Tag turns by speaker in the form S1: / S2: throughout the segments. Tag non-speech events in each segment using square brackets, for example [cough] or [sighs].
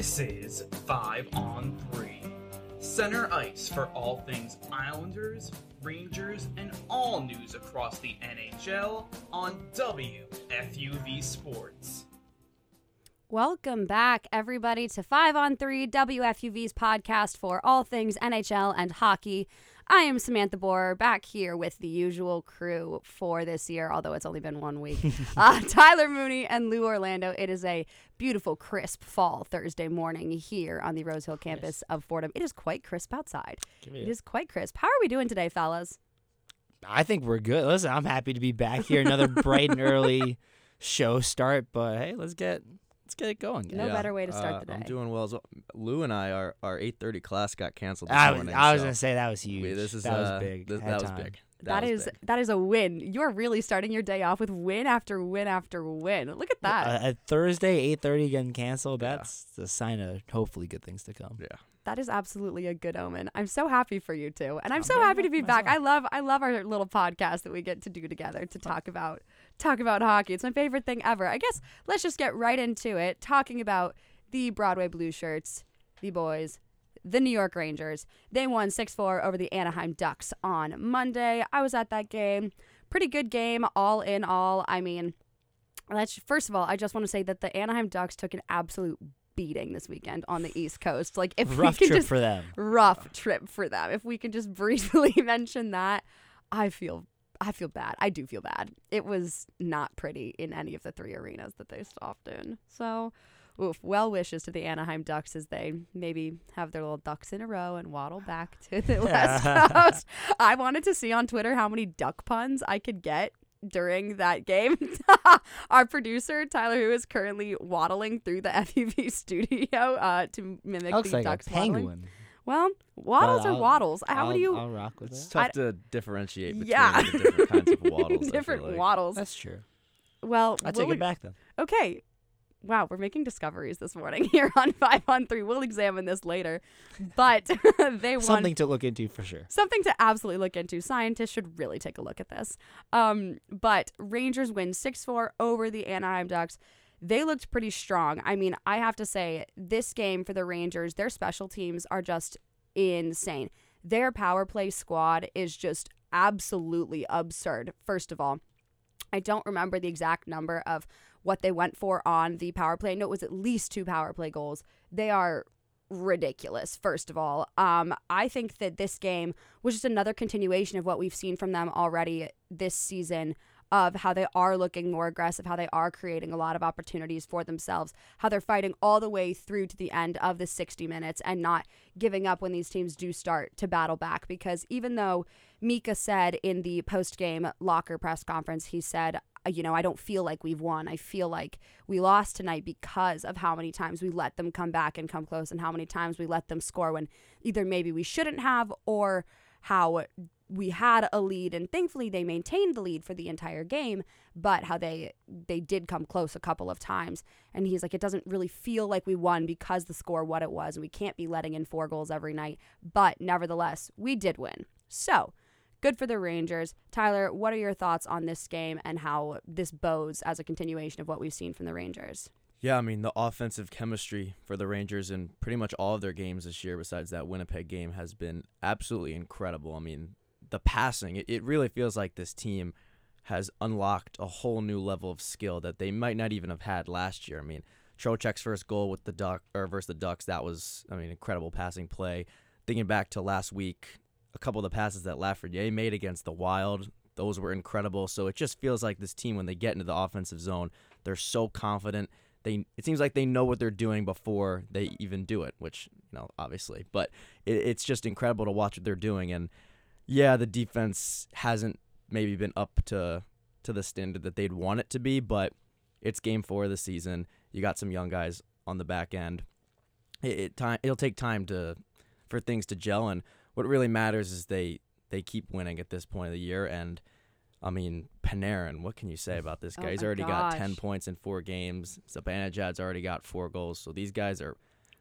S1: This is 5 on 3. Center ice for all things Islanders, Rangers, and all news across the NHL on WFUV Sports.
S2: Welcome back, everybody, to 5 on 3 WFUV's podcast for all things NHL and hockey. I am Samantha Borer, back here with the usual crew for this year, although it's only been one week. [laughs] uh, Tyler Mooney and Lou Orlando. It is a beautiful, crisp fall Thursday morning here on the Rose Hill campus of Fordham. It is quite crisp outside. It is quite crisp. How are we doing today, fellas?
S3: I think we're good. Listen, I'm happy to be back here. Another bright and early [laughs] show start, but hey, let's get let's get it going. guys.
S2: No better way to start
S4: uh,
S2: the day.
S4: I'm doing well. as well. Lou and I, our our 8:30 class got canceled this
S3: I was,
S4: morning.
S3: I was
S4: so
S3: gonna say that was huge.
S4: we- this is
S3: that
S4: uh,
S3: was big.
S4: th-
S3: Had
S4: that was big.
S2: that
S4: was
S2: is
S4: big.
S2: that is a win. You're really starting your day off with win after win after win. Look at that.
S3: A, a Thursday, 8:30 getting canceled.
S4: Yeah.
S3: That's a sign of hopefully good things to come.
S4: yeah.
S2: That is absolutely a good omen. I'm so happy for you too, and I'm,
S3: I'm
S2: so happy to
S3: happy
S2: be back. I love I love our little podcast that we get to do together to talk about talk about hockey. It's my favorite thing ever. I guess let's just get right into it, talking about the Broadway Blue Shirts, the boys, the New York Rangers. They won 6-4 over the Anaheim Ducks on Monday. I was at that game. Pretty good game, all in all. I mean, let's first of all, I just want to say that the Anaheim Ducks took an absolute beating this weekend on the East Coast. Like if
S3: Rough
S2: we can
S3: trip
S2: just
S3: for them.
S2: rough trip for them. If we can just [laughs] briefly mention that, I feel I feel bad. I do feel bad. It was not pretty in any of the three arenas that they stopped in. So, oof, well wishes to the Anaheim Ducks as they maybe have their little ducks in a row and waddle back to the [laughs] West Coast. I wanted to see on Twitter how many duck puns I could get during that game. [laughs] Our producer, Tyler, who is currently waddling through the [laughs] FUV studio uh, to mimic
S3: Looks
S2: the
S3: like a
S2: ducks waddling.
S3: Penguin.
S2: Well, waddles are
S3: I'll-
S2: waddles. How
S3: I'll,
S2: do you?
S3: I'll rock with
S4: It's
S3: it.
S4: tough
S2: I-
S4: to differentiate between
S2: yeah,
S4: the different kinds of [laughs] waddles.
S2: Different
S4: like.
S2: waddles.
S3: That's true.
S2: Well,
S3: I
S2: we'll
S3: take it back then.
S2: Okay. Wow, we're making discoveries this morning [laughs] here on Five on Three. We'll examine this later, but [laughs] they won
S3: Something to look into for sure.
S2: something to absolutely look into. Scientists should really take a look at this. Um, but Rangers win 6 4 over the Anaheim Ducks. They looked pretty strong. I mean, I have to say, this game for the Rangers, their special teams are just insane. Their power play squad is just absolutely absurd, first of all. I don't remember the exact number of what they went for on the power play. No, it was at least two power play goals. They are ridiculous, first of all. Um, I think that this game was just another continuation of what we've seen from them already this season of how they are looking more aggressive, how they are creating a lot of opportunities for themselves, how they're fighting all the way through to the end of the 60 minutes and not giving up when these teams do start to battle back. Because even though Mika said in the post game locker press conference, he said, "Uh, you know, I don't feel like we've won. I feel like we lost tonight because of how many times we let them come back and come close and how many times we let them score when either maybe we shouldn't have or how we had a lead and thankfully they maintained the lead for the entire game but how they they did come close a couple of times and he's like it doesn't really feel like we won because the score what it was and we can't be letting in four goals every night but nevertheless we did win so good for the Rangers. Tyler, what are your thoughts on this game and how this bodes as a continuation of what we've seen from the Rangers?
S4: Yeah, I mean the offensive chemistry for the Rangers in pretty much all of their games this year, besides that Winnipeg game, has been absolutely incredible. I mean, the passing, it, it really feels like this team has unlocked a whole new level of skill that they might not even have had last year. I mean, Trocheck's first goal with the Duck or versus the Ducks, that was I mean incredible passing play. Thinking back to last week, a couple of the passes that Lafreniere made against the Wild, those were incredible. So it just feels like this team when they get into the offensive zone, they're so confident. They it seems like they know what they're doing before they even do it, which you know obviously, but it, it's just incredible to watch what they're doing. And yeah, the defense hasn't maybe been up to to the standard that they'd want it to be, but it's game four of the season. You got some young guys on the back end. It, it time it'll take time to for things to gel, and what really matters is they they keep winning at this point of the year. And I mean, Panarin, what can you say about this
S2: Oh
S4: guy? He's
S2: my
S4: already got ten points in four games. Zibanejad's already got four goals. So these guys are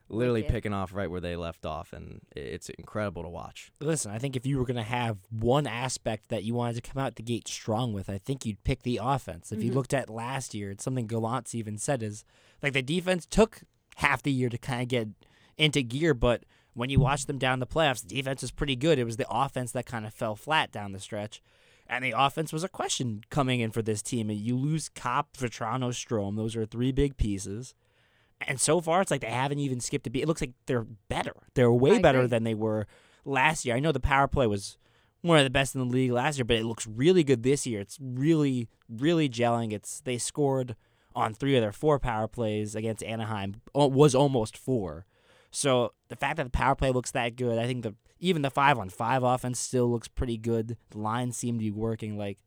S4: literally picking off right where they left off, and it's incredible to watch.
S3: Listen, I think if you were going to have one aspect that you wanted to come out the gate strong with, I think you'd pick the offense. If you
S2: Mhm.
S3: looked at last year, it's something Gallant's even said is like the defense took half the year to kind of get into gear. But when you watch them down the playoffs, the defense was pretty good. It was the offense that kind of fell flat down the stretch. And the offense was a question coming in for this team. And you lose Copp, Vatrano, Strome. Those are three big pieces. And so far, it's like they haven't even skipped a beat. It looks like they're better. They're way
S2: I
S3: better
S2: agree.
S3: than they were last year. I know the power play was one of the best in the league last year, but it looks really good this year. It's really, really gelling. It's they scored on three of their four power plays against Anaheim. Was almost four. So the fact that the power play looks that good, I think the even the five on five offense still looks pretty good. The lines seem to be working. Like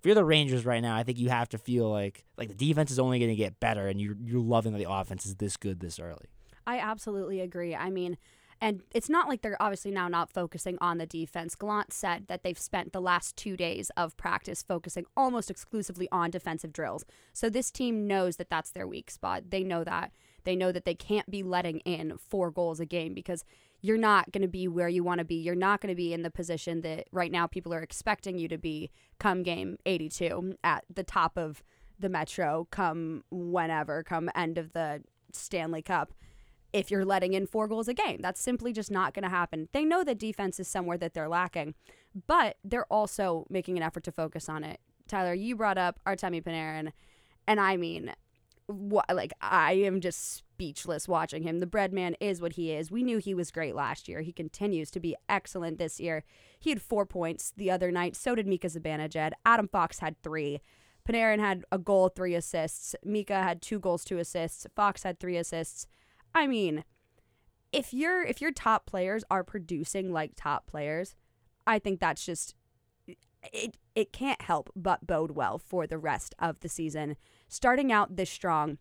S3: if you're the Rangers right now, I think you have to feel like like the defense is only going to get better, and you're you're loving that the offense is this good this early.
S2: I absolutely agree. I mean, and it's not like they're obviously now not focusing on the defense. Gallant said that they've spent the last two days of practice focusing almost exclusively on defensive drills. So this team knows that that's their weak spot. They know that. They know that they can't be letting in four goals a game because you're not going to be where you want to be. You're not going to be in the position that right now people are expecting you to be come game 82 at the top of the Metro, come whenever, come end of the Stanley Cup if you're letting in four goals a game. That's simply just not going to happen. They know that defense is somewhere that they're lacking, but they're also making an effort to focus on it. Tyler, you brought up Artemi Panarin, and I mean, what, like I am just speechless watching him. The bread man is what he is. We knew he was great last year. He continues to be excellent this year. He had four points the other night. So did Mika Zibanejad. Adam Fox had three. Panarin had a goal, three assists. Mika had two goals, two assists. Fox had three assists. I mean, if your if your top players are producing like top players, I think that's just it it can't help but bode well for the rest of the season. Starting out this strong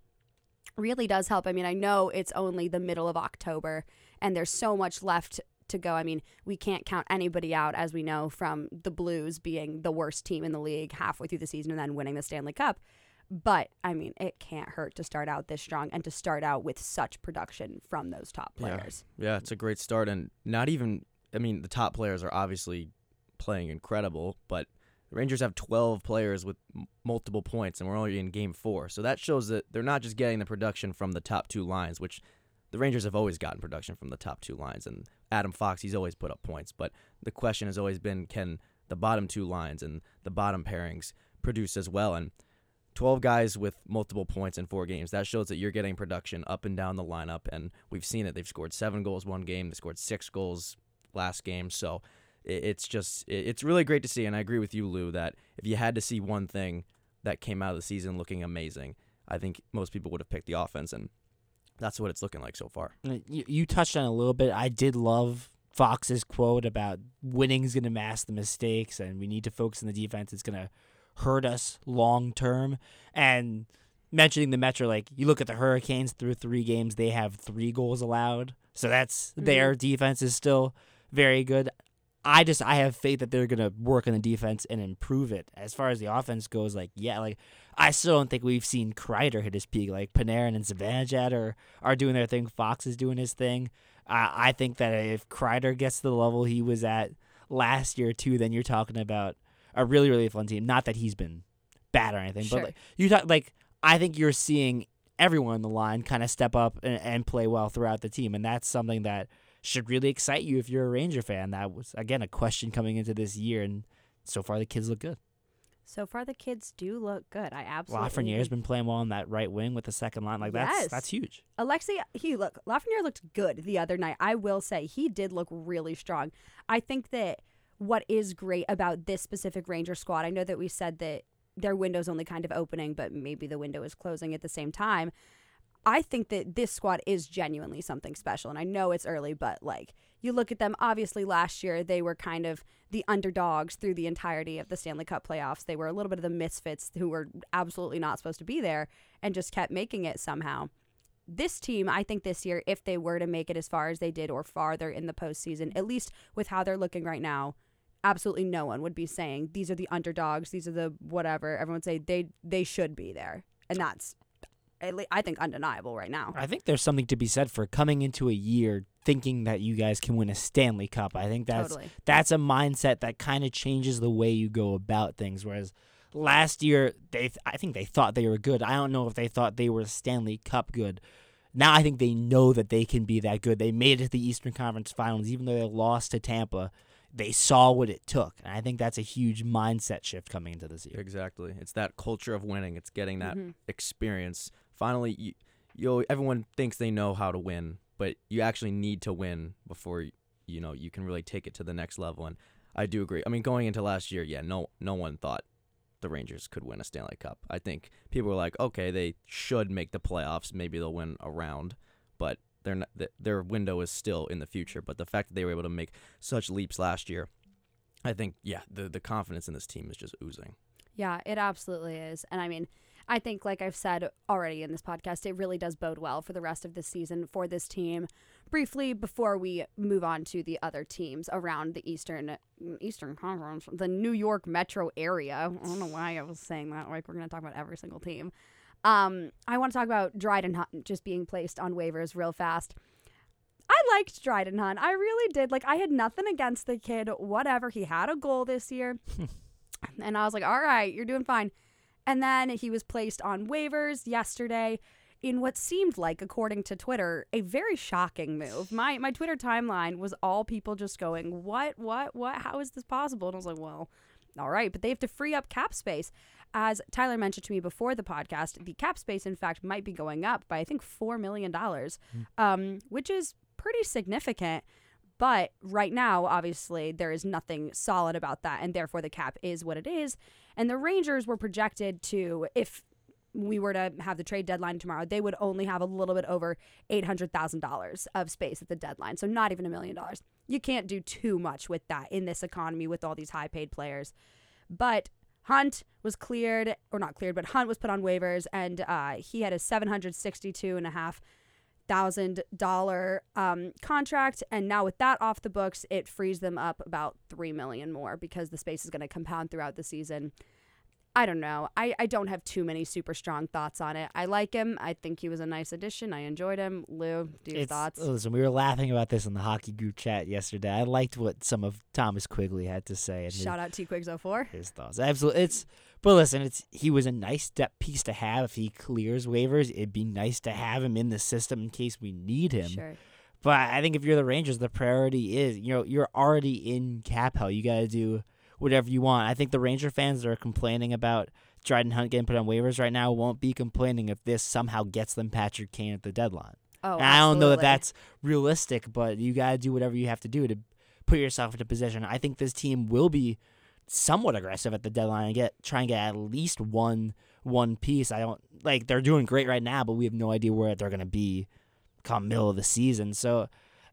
S2: really does help. I mean, I know it's only the middle of October and there's so much left to go. I mean, we can't count anybody out as we know from the Blues being the worst team in the league halfway through the season and then winning the Stanley Cup. But I mean, it can't hurt to start out this strong and to start out with such production from those top
S4: Yeah.
S2: players.
S4: Yeah, it's a great start, and not even. I mean, the top players are obviously playing incredible, but the Rangers have 12 players with m- multiple points, and we're only in Game Four, so that shows that they're not just getting the production from the top two lines, which the Rangers have always gotten production from the top two lines, and Adam Fox he's always put up points, but the question has always been can the bottom two lines and the bottom pairings produce as well, and 12 guys with multiple points in four games. That shows that you're getting production up and down the lineup, and we've seen it. They've scored seven goals one game. They scored six goals last game. So it's just it's really great to see. And I agree with you, Lou, that if you had to see one thing that came out of the season looking amazing, I think most people would have picked the offense, and that's what it's looking like so far.
S3: Uh, You, you touched on it a little bit. I did love Fox's quote about winning is going to mask the mistakes, and we need to focus on the defense. It's going to hurt us long term. And mentioning the Metro, like you look at the Hurricanes through three games, they have three goals allowed. So that's their defense is still very good. I just I have faith that they're gonna work on the defense and improve it. As far as the offense goes, like yeah, like I still don't think we've seen Kreider hit his peak. Like Panarin and Zibanejad are are doing their thing. Fox is doing his thing. Uh, I think that if Kreider gets to the level he was at last year too, then you're talking about a really really fun team. Not that he's been bad or anything,
S2: Sure.
S3: but like you talk like I think you're seeing everyone in the line kind of step up and, and play well throughout the team, and that's something that should really excite you if you're a Ranger fan. That was again a question coming into this year, and so far the kids look good.
S2: So far, the kids do look good. I absolutely.
S3: Lafreniere's been playing well on that right wing with the second line. Like that's
S2: Yes.
S3: that's huge.
S2: Alexi, he look Lafreniere looked good the other night. I will say he did look really strong. I think that what is great about this specific Ranger squad, I know that we said that their window's only kind of opening, but maybe the window is closing at the same time. I think that this squad is genuinely something special. And I know it's early, but like you look at them, obviously last year they were kind of the underdogs through the entirety of the Stanley Cup playoffs. They were a little bit of the misfits who were absolutely not supposed to be there and just kept making it somehow. This team, I think this year, if they were to make it as far as they did or farther in the postseason, at least with how they're looking right now, absolutely no one would be saying these are the underdogs, these are the whatever. Everyone would say they they should be there, and that's at least, I think undeniable right now.
S3: I think there's something to be said for coming into a year thinking that you guys can win a Stanley Cup. I think that's
S2: totally.
S3: that's a mindset that kind of changes the way you go about things. Whereas last year, they th- I think they thought they were good. I don't know if they thought they were Stanley Cup good. now I think they know that they can be that good. They made it to the Eastern Conference Finals, even though they lost to Tampa. They saw what it took, and I think that's a huge mindset shift coming into this year.
S4: Exactly. It's that culture of winning. It's getting that
S2: Mhm.
S4: experience. Finally, you, you everyone thinks they know how to win, but you actually need to win before you know you can really take it to the next level. And I do agree. I mean, going into last year, yeah, no no one thought the Rangers could win a Stanley Cup. I think people were like, okay, they should make the playoffs. Maybe they'll win a round, but not, their window is still in the future. But the fact that they were able to make such leaps last year, I think, yeah, the the confidence in this team is just oozing.
S2: Yeah, it absolutely is. And I mean, I think, like I've said already in this podcast, it really does bode well for the rest of this season for this team. Briefly, before we move on to the other teams around the Eastern Eastern Conference, the New York metro area. I don't know why I was saying that. Like we're going to talk about every single team. Um, I want to talk about Dryden Hunt just being placed on waivers real fast. I liked Dryden Hunt. I really did. Like I had nothing against the kid. Whatever. He had a goal this year. [laughs] and I was like, all right, you're doing fine. And then he was placed on waivers yesterday in what seemed like, according to Twitter, a very shocking move. My my Twitter timeline was all people just going, What, what, what? How is this possible? And I was like, Well, all right, but they have to free up cap space. As Tyler mentioned to me before the podcast, the cap space, in fact, might be going up by I think four million dollars, um, which is pretty significant. But right now, obviously, there is nothing solid about that, and therefore the cap is what it is. And the Rangers were projected to, if we were to have the trade deadline tomorrow, they would only have a little bit over $800,000 of space at the deadline. So not even a million dollars. You can't do too much with that in this economy with all these high paid players. But Hunt was cleared, or not cleared, but Hunt was put on waivers, and uh, he had a 762 and a half thousand dollar um, contract and now with that off the books it frees them up about three million more because the space is going to compound throughout the season i don't know I, I don't have too many super strong thoughts on it i like him i think he was a nice addition i enjoyed him lou do your
S3: It's,
S2: thoughts
S3: listen, we were laughing about this in the hockey group chat yesterday. I liked what some of Thomas Quigley had to say. And his-
S2: shout out t quigs 04
S3: his thoughts. Absolutely, it's. But listen, it's he was a nice step piece to have. If he clears waivers, it'd be nice to have him in the system in case we need him.
S2: sure
S3: But I think if you're the Rangers, the priority is you know you're already in cap hell. You got to do whatever you want. I think the Ranger fans that are complaining about Dryden Hunt getting put on waivers right now won't be complaining if this somehow gets them Patrick Kane at the deadline.
S2: oh
S3: I don't know that that's realistic, but you got to do whatever you have to do to put yourself into position. I think this team will be somewhat aggressive at the deadline and get try and get at least one one piece. I don't like they're doing great right now, but we have no idea where they're going to be come middle of the season. So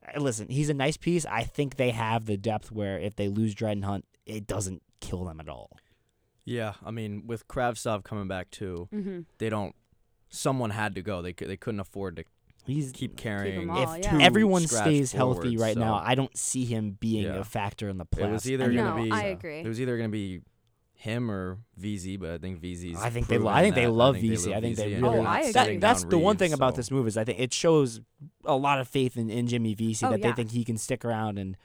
S3: uh, listen, he's a nice piece. I think they have the depth where if they lose Dryden Hunt, it doesn't kill them at all.
S4: Yeah, I mean, with Kravtsov coming back too,
S2: mm-hmm.
S4: they don't. Someone had to go. They cou- they couldn't afford to
S3: He's
S4: keep carrying.
S2: all,
S3: if
S2: yeah.
S4: two
S3: everyone
S4: scratch
S3: stays healthy
S4: forwards,
S3: right now, I don't see him being
S4: Yeah.
S3: a factor in the
S4: It was either
S2: No,
S4: gonna be.
S2: I agree.
S4: It was either gonna be him or Vesey, but I think Vesey's.
S3: I think they.
S4: proven
S3: I think they
S4: that.
S3: love
S4: think
S3: Vesey. I think they really.
S2: Oh,
S4: they're
S2: I agree.
S3: that, that's
S4: down
S3: the one
S4: Reaves,
S3: thing about this move is I think it shows a lot of faith in, in Jimmy Vesey
S2: Oh,
S3: that
S2: yeah.
S3: they think he can stick around and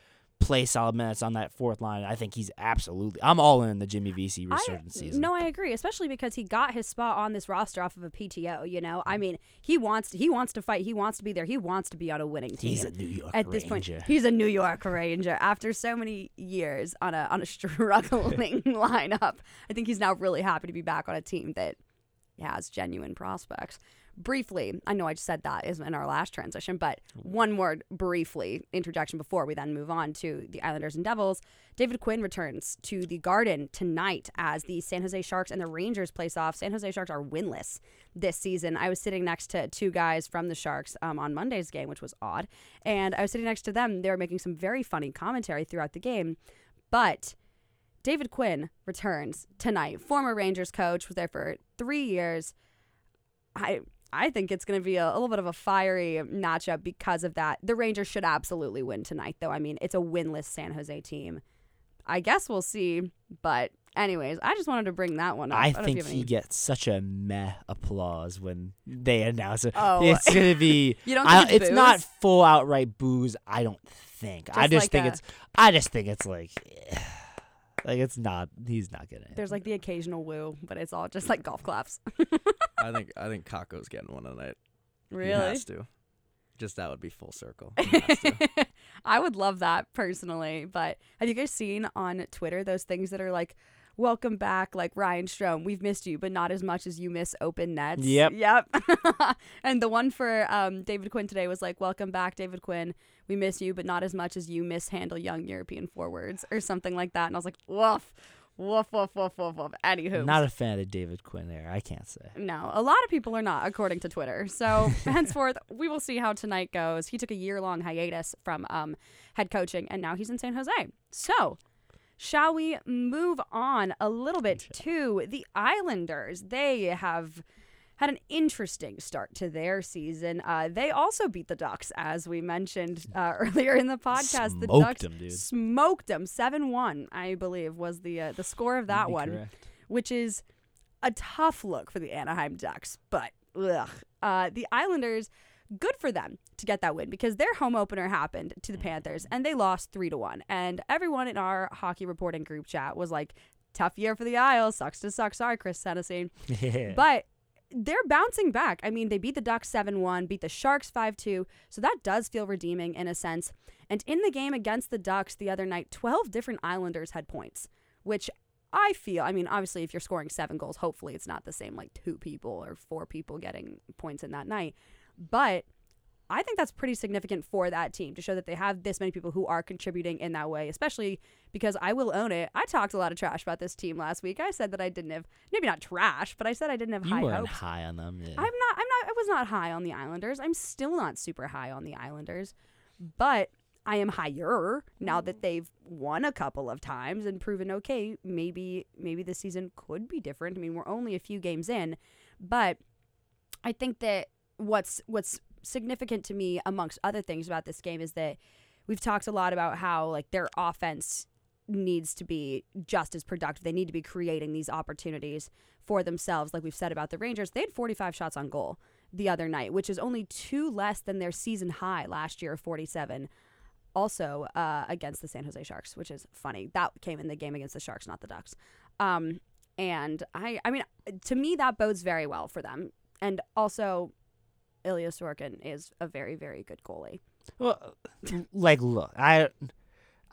S3: play solid minutes on that fourth line. I think he's absolutely. I'm all in the Jimmy Vesey resurgence
S2: I,
S3: season.
S2: No, I agree, especially because he got his spot on this roster off of a PTO. You know, I mm. mean, he wants to, he wants to fight, he wants to be there, he wants to be on a winning team.
S3: he's a New York
S2: At this point, he's a New York Ranger. After so many years on a on a [laughs] struggling [laughs] lineup, I think he's now really happy to be back on a team that has genuine prospects. Briefly, I know I just said that is in our last transition, but one more briefly interjection before we then move on to the Islanders and Devils. David Quinn returns to the Garden tonight as the San Jose Sharks and the Rangers place off. San Jose Sharks are winless this season. I was sitting next to two guys from the Sharks um, on Monday's game, which was odd, and I was sitting next to them. They were making some very funny commentary throughout the game, but David Quinn returns tonight. Former Rangers coach was there for three years. I I think it's going to be a, a little bit of a fiery matchup because of that. The Rangers should absolutely win tonight, though. I mean, it's a winless San Jose team. I guess we'll see. But anyways, I just wanted to bring that one up.
S3: I
S2: if
S3: think he
S2: any-
S3: gets such a meh applause when they announce it.
S2: Oh.
S3: It's gonna be. [laughs]
S2: You don't
S3: I, it's
S2: it's
S3: not full outright booze. I don't think. I
S2: Just
S3: just
S2: like
S3: think
S2: a-
S3: it's. I just think it's like. Eh. Like it's not. He's not gonna.
S2: There's like the occasional woo, but it's all just like golf claps. [laughs]
S4: I think I think Kakko's getting one tonight. Really? He
S2: Really?
S4: has to. Just that would be full circle. [laughs] He has to.
S2: I would love that personally, but have you guys seen on Twitter those things that are like, "Welcome back," like Ryan Strome, we've missed you, but not as much as you miss open nets.
S3: Yep.
S2: yep. [laughs] and the one for um, David Quinn today was like, "Welcome back, David Quinn. We miss you, but not as much as you mishandle young European forwards," or something like that. And I was like, "Woof, woof, woof, woof, woof, woof." Anywho,
S3: Not a fan of David Quinn there. I can't say.
S2: no, a lot of people are not, according to Twitter. So [laughs] henceforth, we will see how tonight goes. He took a year long hiatus from um, head coaching, and now he's in San Jose. So, shall we move on a little bit to the Islanders? They have had an interesting start to their season. Uh, they also beat the Ducks, as we mentioned uh, [laughs] earlier in the podcast. the
S3: Ducks
S2: Ducks
S3: 'em, dude.
S2: smoked them seven one. I believe was the uh, the score of that one
S3: correct.
S2: which is a tough look for the Anaheim Ducks. But ugh, uh, the Islanders, good for them to get that win because their home opener happened to the mm-hmm. Panthers and they lost three to one. And everyone in our hockey reporting group chat was like, "Tough year for the Isles. Sucks to suck. Sorry, Chris Tennessee." [laughs]
S3: Yeah.
S2: But they're bouncing back. I mean, they beat the Ducks 7 1, beat the Sharks 5 2. So that does feel redeeming in a sense. And in the game against the Ducks the other night, 12 different Islanders had points, which I feel, I mean, obviously, if you're scoring seven goals, hopefully it's not the same like two people or four people getting points in that night. But I think that's pretty significant for that team to show that they have this many people who are contributing in that way, especially because I will own it. I talked a lot of trash about this team last week. I said that I didn't have maybe not trash, but I said I didn't have
S3: you
S2: high
S3: weren't
S2: hopes.
S3: high on them. Yeah.
S2: I'm not I'm not I was not high on the Islanders. I'm still not super high on the Islanders. But I am higher now that mm. they've won a couple of times and proven okay, maybe maybe the season could be different. I mean, we're only a few games in, but I think that what's what's significant to me amongst other things about this game is that we've talked a lot about how like their offense needs to be just as productive. They need to be creating these opportunities for themselves like we've said about the Rangers. They had 45 shots on goal the other night, which is only two less than their season high last year of 47 also uh, against the San Jose Sharks, which is funny. That came in the game against the Sharks, not the Ducks. Um, and I, I mean, to me, that bodes very well for them. And also, Ilya Sorokin is a very, very good goalie.
S3: Well, [laughs] like, look, I,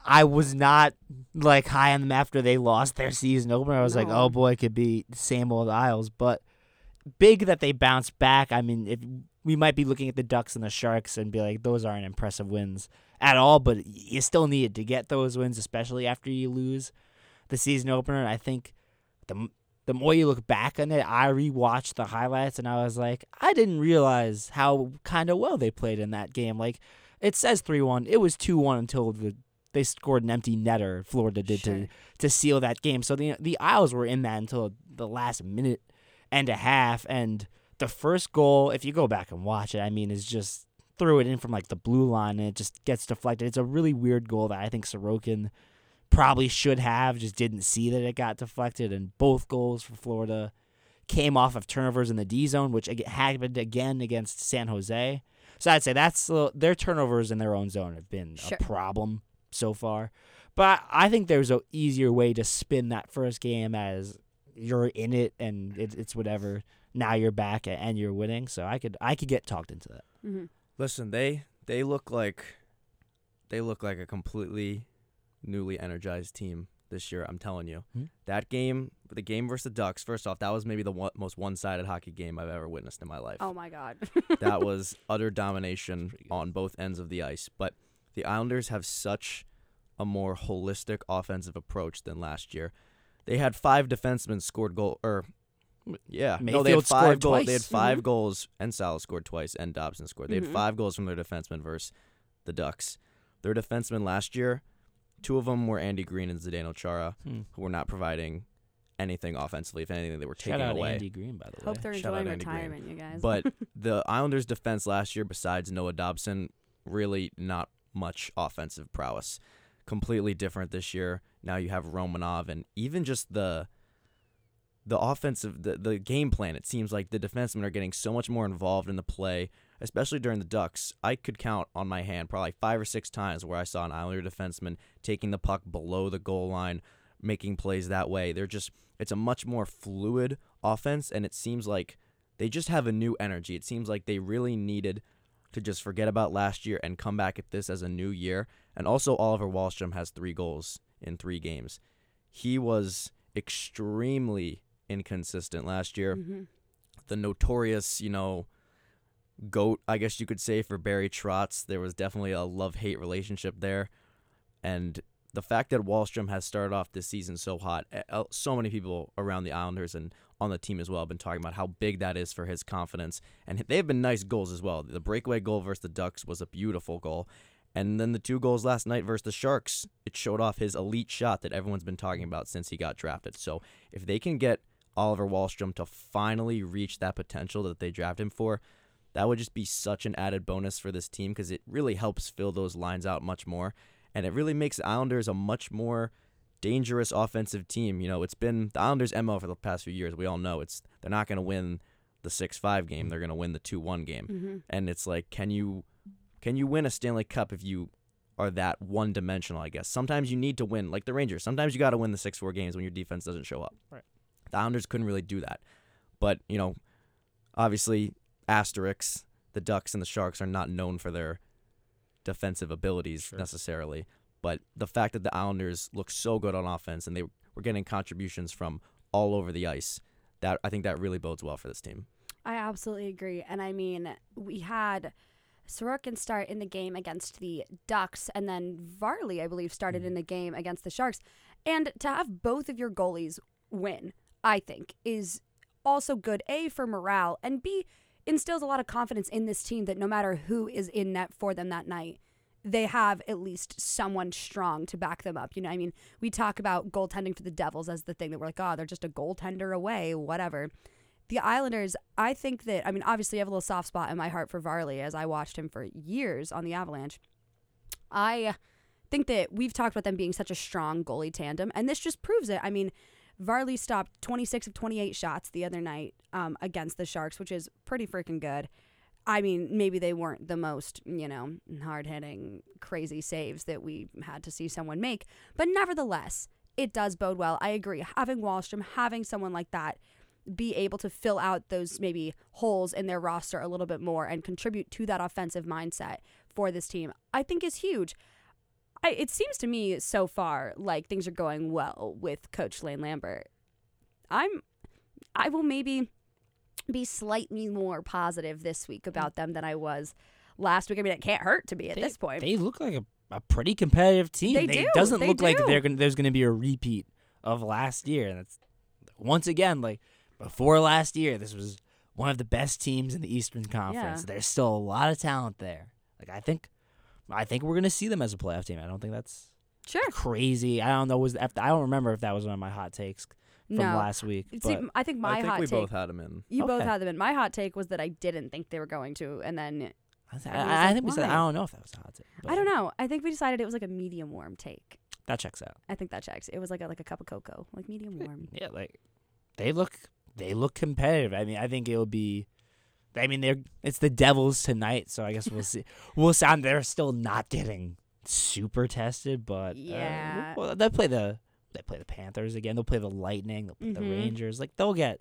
S3: I was not like high on them after they lost their season opener. I was like, oh boy, it could be the same old Isles, but big that they bounced back. I mean, if we might be looking at the Ducks and the Sharks and be like, those aren't impressive wins at all, but you still needed to get those wins, especially after you lose the season opener. And I think the the more you look back on it, I rewatched the highlights and I was like, I didn't realize how kind of well they played in that game. Like, it says 3 1. It was 2 1 until the, they scored an empty netter, Florida did,
S2: Sure.
S3: to, to seal that game. So the, the Isles were in that until the last minute and a half. And the first goal, if you go back and watch it, I mean, is just threw it in from like the blue line and it just gets deflected. It's a really weird goal that I think Sorokin probably should have, just didn't see that it got deflected. And both goals for Florida came off of turnovers in the D zone, which happened again against San Jose. So I'd say that's their turnovers in their own zone have been
S2: Sure.
S3: a problem so far. But I think there's an easier way to spin that first game as you're in it and it, it's whatever. Now you're back and you're winning, so I could I could get talked into that.
S2: Mm-hmm.
S4: Listen, they they look like they look like a completely newly energized team this year. I'm telling you,
S3: Hmm.
S4: that game, the game versus the Ducks. First off, that was maybe the one, most one-sided hockey game I've ever witnessed in my life.
S2: Oh my God. [laughs]
S4: that [laughs] was utter domination on both ends of the ice. But the Islanders have such a more holistic offensive approach than last year. They had five defensemen scored goal or yeah, no, they had five
S3: scored
S4: goals. They had
S3: twice. Mm-hmm.
S4: 5
S2: Mhm.
S4: goals, and Salah scored twice, and Dobson scored. They
S2: Mhm.
S4: had five goals from their defensemen versus the Ducks. Their defensemen last year, two of them were Andy Greene and Zdeno Chara,
S3: Hmm.
S4: who were not providing anything offensively. If anything, they were
S3: Shout
S4: taking
S3: out
S4: away.
S3: Andy Greene, by the way.
S2: Hope they're
S4: Shout
S2: enjoying
S4: Andy Greene.
S2: retirement, you guys.
S4: But [laughs] the Islanders' defense last year, besides Noah Dobson, really not much offensive prowess. Completely different this year. Now you have Romanov, and even just the the offensive, the, the game plan. It seems like the defensemen are getting so much more involved in the play, especially during the Ducks. I could count on my hand probably five or six times where I saw an Islander defenseman taking the puck below the goal line, making plays that way. They're just it's a much more fluid offense, and it seems like they just have a new energy. It seems like they really needed to just forget about last year and come back at this as a new year. And also, Oliver Wahlstrom has three goals in three games. He was extremely inconsistent last year.
S2: hmm
S4: The notorious, you know, goat, I guess you could say, for Barry Trotz. There was definitely a love hate relationship there. And the fact that Wahlstrom has started off this season so hot, eh, uh, so many people around the Islanders and on the team as well have been talking about how big that is for his confidence. And they have been nice goals as well. The breakaway goal versus the Ducks was a beautiful goal. And then the two goals last night versus the Sharks, it showed off his elite shot that everyone's been talking about since he got drafted. So if they can get Oliver Wahlstrom to finally reach that potential that they drafted him for, that would just be such an added bonus for this team because it really helps fill those lines out much more. And it really makes the Islanders a much more dangerous offensive team. You know, it's been the Islanders' MO for the past few years. We all know it's they're not going to win the 6-5 game. They're going to win the 2-1 game.
S2: hmm
S4: And it's like can you can you win a Stanley Cup if you are that one-dimensional, I guess. Sometimes you need to win like the Rangers. Sometimes you got to win the 6-4 games when your defense doesn't show up.
S3: Right.
S4: The Islanders couldn't really do that. But, you know, obviously asterisks, the Ducks and the Sharks are not known for their defensive abilities
S3: Sure.
S4: necessarily. But the fact that the Islanders look so good on offense and they were getting contributions from all over the ice, that I think that really bodes well for this team.
S2: I absolutely agree. And I mean, we had Sorokin start in the game against the Ducks, and then Varley, I believe, started in mm-hmm. the game against the Sharks. And to have both of your goalies win, I think, is also good, A, for morale, and B, instills a lot of confidence in this team that no matter who is in net for them that night, they have at least someone strong to back them up. You know, I mean, we talk about goaltending for the Devils as the thing that we're like, oh, they're just a goaltender away, whatever. The Islanders, I think that, I mean, obviously, I have a little soft spot in my heart for Varley as I watched him for years on the Avalanche. I think that we've talked about them being such a strong goalie tandem, and this just proves it. I mean, Varley stopped 26 of 28 shots the other night um, against the Sharks, which is pretty freaking good. I mean, maybe they weren't the most, you know, hard hitting, crazy saves that we had to see someone make, but nevertheless, it does bode well. I agree. Having Wahlstrom, having someone like that be able to fill out those maybe holes in their roster a little bit more and contribute to that offensive mindset for this team, I think is huge. I, it seems to me so far like things are going well with Coach Lane Lambert. I'm, I will maybe be slightly more positive this week mm. about them than I was last week. I mean, it can't hurt to be at
S3: They-
S2: this point.
S3: They look like a, a pretty competitive team.
S2: They
S3: It
S2: do,
S3: doesn't
S2: they
S3: look like
S2: do.
S3: they're gonna, there's going to be a repeat of last year. And that's once again like before last year. This was one of the best teams in the Eastern Conference.
S2: Yeah.
S3: There's still a lot of talent there. Like I think, I think we're going to see them as a playoff team. I don't think that's
S2: sure.
S3: crazy. I don't know. Was I don't remember if that was one of my hot takes from
S2: No.
S3: last week.
S2: See, I think my
S4: I think
S2: hot
S4: we
S2: take.
S4: both had them in.
S2: you both had them in. My hot take was that I didn't think they were going to, and then
S3: I, th-
S2: I
S3: I, I
S2: like,
S3: think we said I don't know if that was a hot take.
S2: I don't know. I think we decided it was like a medium warm take.
S3: That checks out.
S2: I think that checks. It was like a like a cup of cocoa, like medium warm. [laughs]
S3: Yeah, like they look they look competitive. I mean, I think it'll be. I mean, they're it's the Devils tonight, so I guess we'll see. [laughs] We'll sound they're still not getting super tested, but uh,
S2: Yeah.
S3: well, they play the they play the Panthers again. They'll play the Lightning. They'll play the
S2: Mhm.
S3: Rangers. Like they'll get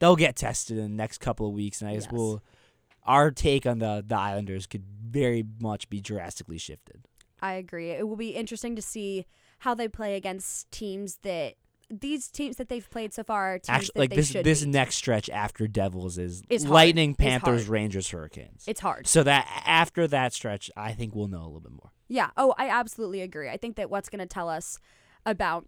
S3: they'll get tested in the next couple of weeks, and I guess
S2: Yes.
S3: we'll our take on the the Islanders could very much be drastically shifted.
S2: I agree. It will be interesting to see how they play against teams that these teams that they've played so far are teams
S3: Actually,
S2: that
S3: like
S2: they
S3: this
S2: should
S3: this
S2: beat.
S3: next stretch after Devils is
S2: hard.
S3: Lightning, Panthers,
S2: hard.
S3: Rangers, Hurricanes.
S2: It's hard.
S3: So that after that stretch, I think we'll know a little bit more.
S2: Yeah. Oh, I absolutely agree. I think that what's going to tell us about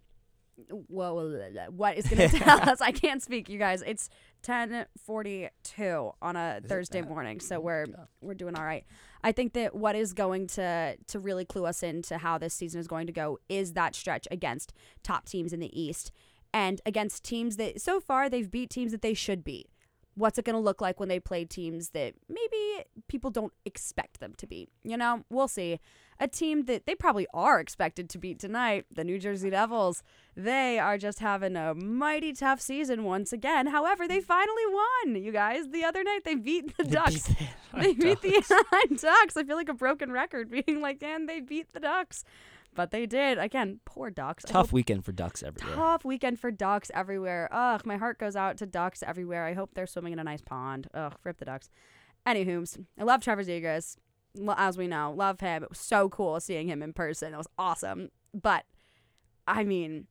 S2: whoa, what is going [laughs] to tell us? I can't speak, you guys. It's ten forty two on a
S3: it
S2: Thursday
S3: uh,
S2: morning, so mm, we're
S3: Yeah.
S2: we're doing all right. I think that what is going to to really clue us into how this season is going to go is that stretch against top teams in the East and against teams that so far they've beat teams that they should beat. What's it going to look like when they play teams that maybe people don't expect them to beat? You know, we'll see. A team that they probably are expected to beat tonight, the New Jersey Devils. They are just having a mighty tough season once again. However, they finally won, you guys. The other night they beat the Ducks. [laughs] They beat the Anaheim Ducks. I feel like a broken record [laughs] being like, and they beat the Ducks. but they did. Again, poor Ducks.
S3: Tough
S2: hope-
S3: weekend for Ducks everywhere.
S2: Tough weekend for ducks everywhere. Ugh, my heart goes out to ducks everywhere. I hope they're swimming in a nice pond. Ugh, rip the ducks. Anywho, I love Trevor Zegras, as we know. Love him. It was so cool seeing him in person. It was awesome. But, I mean,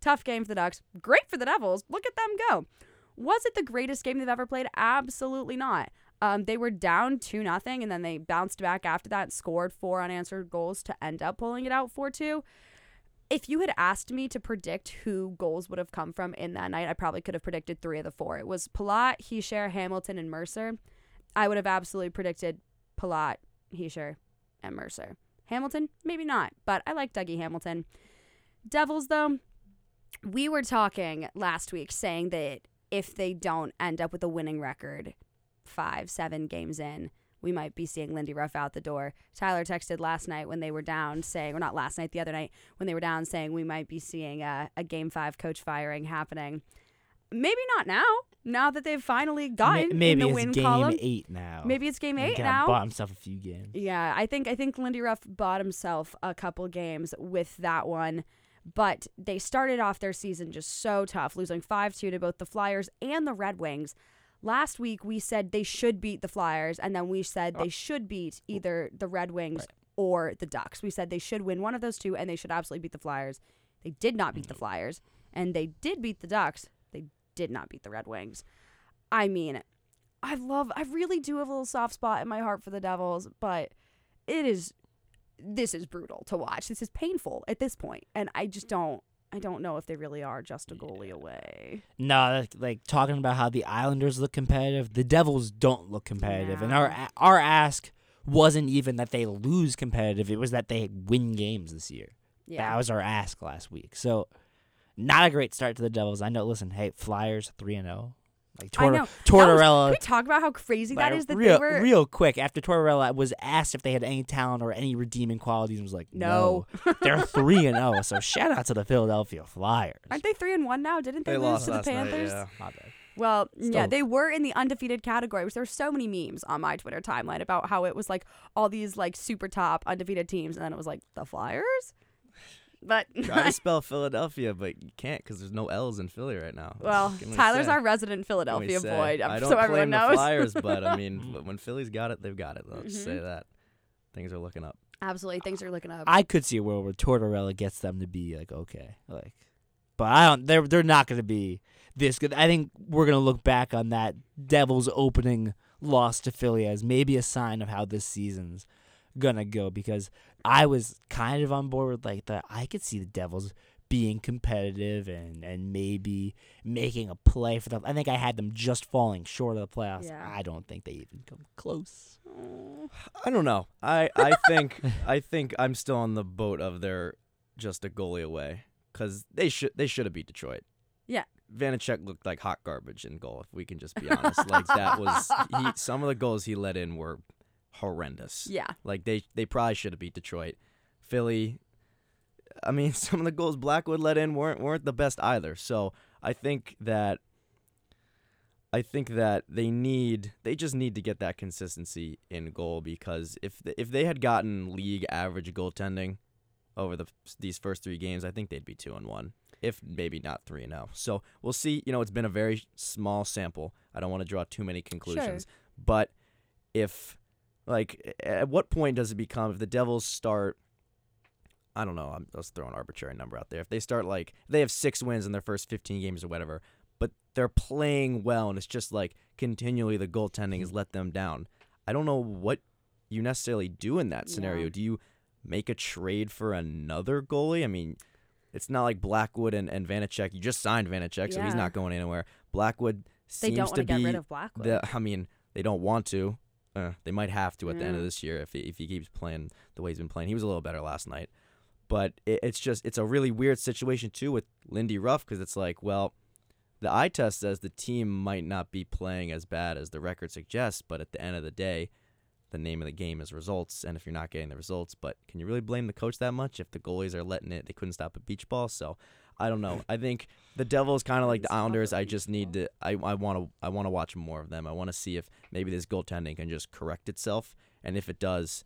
S2: tough game for the Ducks. Great for the Devils. Look at them go. Was it the greatest game they've ever played? Absolutely not. Um, they were down two nothing, and then they bounced back after that, and scored four unanswered goals to end up pulling it out four two if you had asked me to predict who goals would have come from in that night, I probably could have predicted three of the four. It was Palat, Hischier, Hamilton, and Mercer. I would have absolutely predicted Palat, Hischier, and Mercer. Hamilton, maybe not, but I like Dougie Hamilton. Devils, though, we were talking last week saying that if they don't end up with a winning record five, seven games in, we might be seeing Lindy Ruff out the door. Tyler texted last night when they were down saying, or not last night, the other night when they were down saying we might be seeing a, a game five coach firing happening. Maybe not now, now that they've finally gotten
S3: maybe
S2: in the
S3: it's
S2: win
S3: game
S2: column.
S3: eight now.
S2: Maybe it's game eight now.
S3: Bought himself a few games.
S2: Yeah, I think I think Lindy Ruff bought himself a couple games with that one, but they started off their season just so tough, losing five two to both the Flyers and the Red Wings. Last week we said they should beat the Flyers, and then we said they should beat either the Red Wings or the Ducks. We said they should win one of those two, and they should absolutely beat the Flyers. They did not beat the mm-hmm. Flyers, and they did beat the Ducks. Did not beat the Red Wings. I mean, I love, I really do have a little soft spot in my heart for the Devils, but it is, this is brutal to watch. This is painful at this point, and I just don't, I don't know if they really are just a goalie away.
S3: No, like, like talking about how the Islanders look competitive, the Devils don't look competitive, and our our ask wasn't even that they lose competitive; it was that they win games this year.
S2: Yeah,
S3: That was our ask last week. So, not a great start to the Devils. I know. Listen, hey, Flyers three and zero. Like
S2: I
S3: Tor-
S2: know. That was-
S3: Tortorella.
S2: Can we talk about how crazy that
S3: like,
S2: is that
S3: real,
S2: they were?
S3: real quick after Tortorella was asked if they had any talent or any redeeming qualities, and was like,
S2: No.
S3: no. [laughs] They're three and zero. So shout out to the Philadelphia Flyers.
S2: Aren't they three and one now? Didn't they,
S4: They
S2: lose
S4: lost
S2: to the
S4: last night,
S2: Panthers?
S4: yeah.
S3: My bad.
S2: Well, yeah, they were in the undefeated category. Which there were so many memes on my Twitter timeline about how it was like all these like super top undefeated teams, and then it was like the Flyers. But
S4: Try to [laughs] spell Philadelphia, but you can't because there's no L's in Philly right now.
S2: well,
S4: we
S2: Tyler's
S4: say?
S2: our resident
S4: What can we
S2: Philadelphia
S4: say?
S2: boy,
S4: I [laughs] don't
S2: so
S4: claim
S2: everyone
S4: the
S2: knows.
S4: Flyers, but I mean, [laughs] when Philly's got it, they've got it. Let's just mm-hmm.
S2: say
S4: that things are looking up.
S2: Absolutely, things are looking up.
S3: I could see a world where Tortorella gets them to be like okay, like, but I don't. They're they're not going to be this good. I think we're going to look back on that Devils opening loss to Philly as maybe a sign of how this season's gonna go because I was kind of on board with like the I could see the Devils being competitive and and maybe making a play for them. I think I had them just falling short of the playoffs.
S2: Yeah.
S3: I don't think they even come close. [sighs]
S4: I don't know. I I think I think I'm still on the boat of they're just a goalie away because they should they should have beat Detroit.
S2: Yeah.
S4: Vanecek looked like hot garbage in goal. If we can just be [laughs] honest, like that was he, some of the goals he let in were horrendous.
S2: Yeah,
S4: Like they they probably should have beat Detroit. Philly. I mean, [laughs] some of the goals Blackwood let in weren't weren't the best either. So I think that I think that they need they just need to get that consistency in goal because if th- if they had gotten league average goaltending over the these first three games, I think they'd be two and one, if maybe not three and zero. So we'll see. You know, it's been a very small sample. I don't want to draw too many conclusions, but if like at what point does it become if the Devils start? I don't know. I'm just throwing an arbitrary number out there. If they start like they have six wins in their first 15 games or whatever, but they're playing well and it's just like continually the goaltending has let them down. I don't know what you necessarily do in that scenario.
S2: Yeah.
S4: Do you make a trade for another goalie? I mean, it's not like Blackwood and, and Vanecek. You just signed Vanecek, so he's not going anywhere. Blackwood seems they
S2: don't want
S4: to
S2: to get
S4: be
S2: rid of Blackwood.
S4: the, I mean, they don't want to. Uh, they might have to at the end of this year if he, if he keeps playing the way he's been playing. He was a little better last night, but it, it's just it's a really weird situation too with Lindy Ruff because it's like, well, the eye test says the team might not be playing as bad as the record suggests, but at the end of the day, the name of the game is results. And if you're not getting the results, but can you really blame the coach that much if the goalies are letting it? They couldn't stop a beach ball, so I don't know. I think the Devils kind of like the
S2: Couldn't stop a
S4: Islanders. I just need to. I I want to. I want to watch more of them. I want to see if maybe this goaltending can just correct itself, and if it does,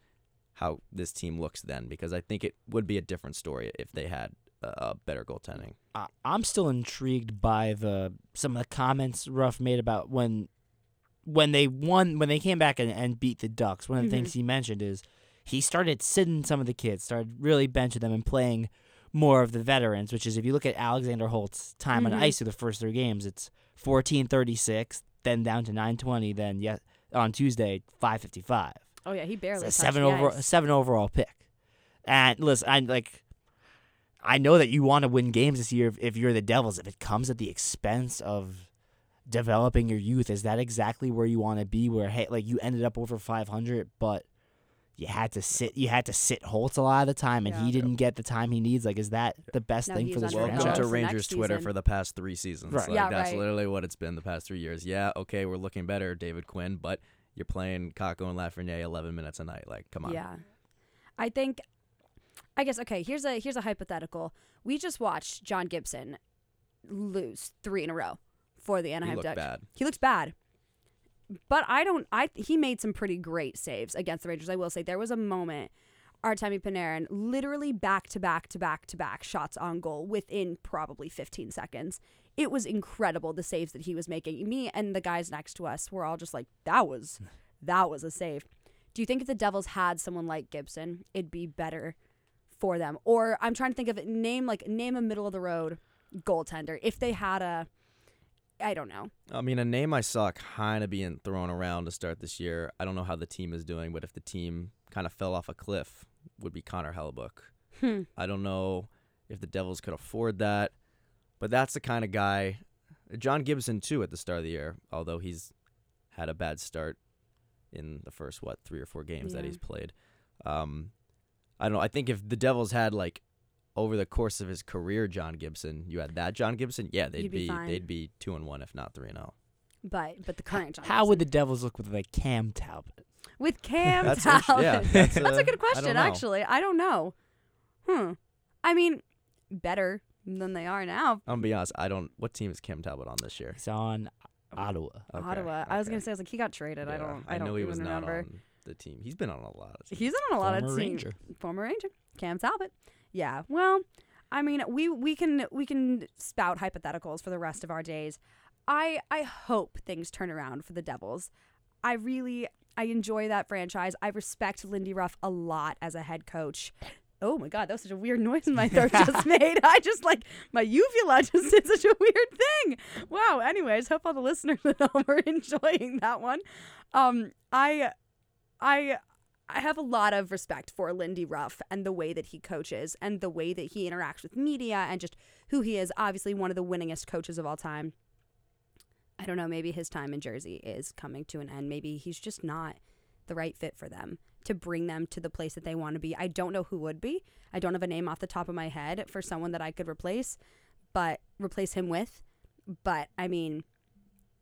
S4: how this team looks then because I think it would be a different story if they had uh, better goaltending.
S3: I, I'm still intrigued by the some of the comments Ruff made about when when they won when they came back and, and beat the Ducks. One of the
S2: Mhm.
S3: things he mentioned is he started sitting some of the kids, started really benching them and playing more of the veterans. Which is if you look at Alexander Holtz's time
S2: Mhm.
S3: on ice through the first three games, it's 14:36, then down to 9:20, then yet on Tuesday 5:55.
S2: Oh yeah, he barely
S3: It's a seven over
S2: ice.
S3: seven overall pick. And listen, I like. I know that you want to win games this year if, if you're the Devils. If it comes at the expense of developing your youth, is that exactly where you want to be? Where hey, like you ended up over 500, but you had to sit. You had to sit Holtz a lot of the time, and
S2: Yeah.
S3: he didn't get the time he needs. Like, is that the best
S2: No,
S3: thing for
S2: was
S3: this
S2: under
S4: Welcome
S3: franchise?
S4: to
S2: for next
S4: Rangers Twitter
S2: season.
S4: for the past three seasons.
S3: Right.
S4: Like,
S2: Yeah,
S4: that's
S2: right.
S4: literally what it's been the past three years. Yeah, okay, we're looking better, David Quinn, but you're playing Kakko and Lafreniere 11 minutes a night. Like, come on.
S2: Yeah. I think I guess okay, here's a here's a hypothetical. We just watched John Gibson lose 3 in a row for the
S4: He
S2: Anaheim
S4: looked
S2: Ducks.
S4: bad.
S2: He looks bad. But I don't I he made some pretty great saves against the Rangers. I will say there was a moment Artemi Panarin literally back to back to back to back shots on goal within probably 15 seconds. It was incredible the saves that he was making. Me and the guys next to us were all just like that was that was a save. Do you think if the Devils had someone like Gibson, it'd be better for them? Or I'm trying to think of it name like name a middle of the road goaltender if they had a I don't know.
S4: I mean, a name I saw kind of being thrown around to start this year. I don't know how the team is doing, but if the team kind of fell off a cliff, would be Connor Hellebuyck.
S2: Hmm.
S4: I don't know if the Devils could afford that, but that's the kind of guy. John Gibson too at the start of the year, although he's had a bad start in the first what three or four games that he's played. Um, I don't know. I think if the Devils had like over the course of his career, John Gibson, you had that John Gibson, yeah, they'd
S2: You'd be
S4: be, they'd be two and one if not three and oh. zero.
S2: But but the current John
S3: How would the Devils look with like Cam Talbot?
S2: with [laughs] Cam
S4: That's
S2: Talbot?
S4: int- yeah, [laughs]
S2: that's,
S4: that's,
S2: a good question.
S4: don't.
S2: Actually, I don't know. Hmm. I mean, better than they are now.
S4: I'm gonna be honest. I don't. What team is Cam Talbot on this year?
S3: He's on Ottawa.
S4: Okay,
S2: Ottawa. I was gonna say I was like he got traded. I don't. I, don't
S4: know he
S2: even
S4: was
S2: remember.
S4: not on the team. He's been on a lot of teams.
S2: He's on a lot
S3: Former
S2: of teams.
S3: Ranger.
S2: Former Ranger, Cam Talbot. Yeah. Well, I mean, we we can we can spout hypotheticals for the rest of our days. I I hope things turn around for the Devils. I really I enjoy that franchise. I respect Lindy Ruff a lot as a head coach. Oh my god, that was such a weird noise my throat [laughs] just made. I just like my uvula just did such a weird thing. Wow. Anyways, hope all the listeners at home are [laughs] enjoying that one. Um, I I I have a lot of respect for Lindy Ruff and the way that he coaches and the way that he interacts with media and just who he is. Obviously, one of the winningest coaches of all time. I don't know, maybe his time in Jersey is coming to an end. Maybe he's just not the right fit for them to bring them to the place that they want to be. I don't know who would be. I don't have a name off the top of my head for someone that I could replace, but replace him with. But I mean,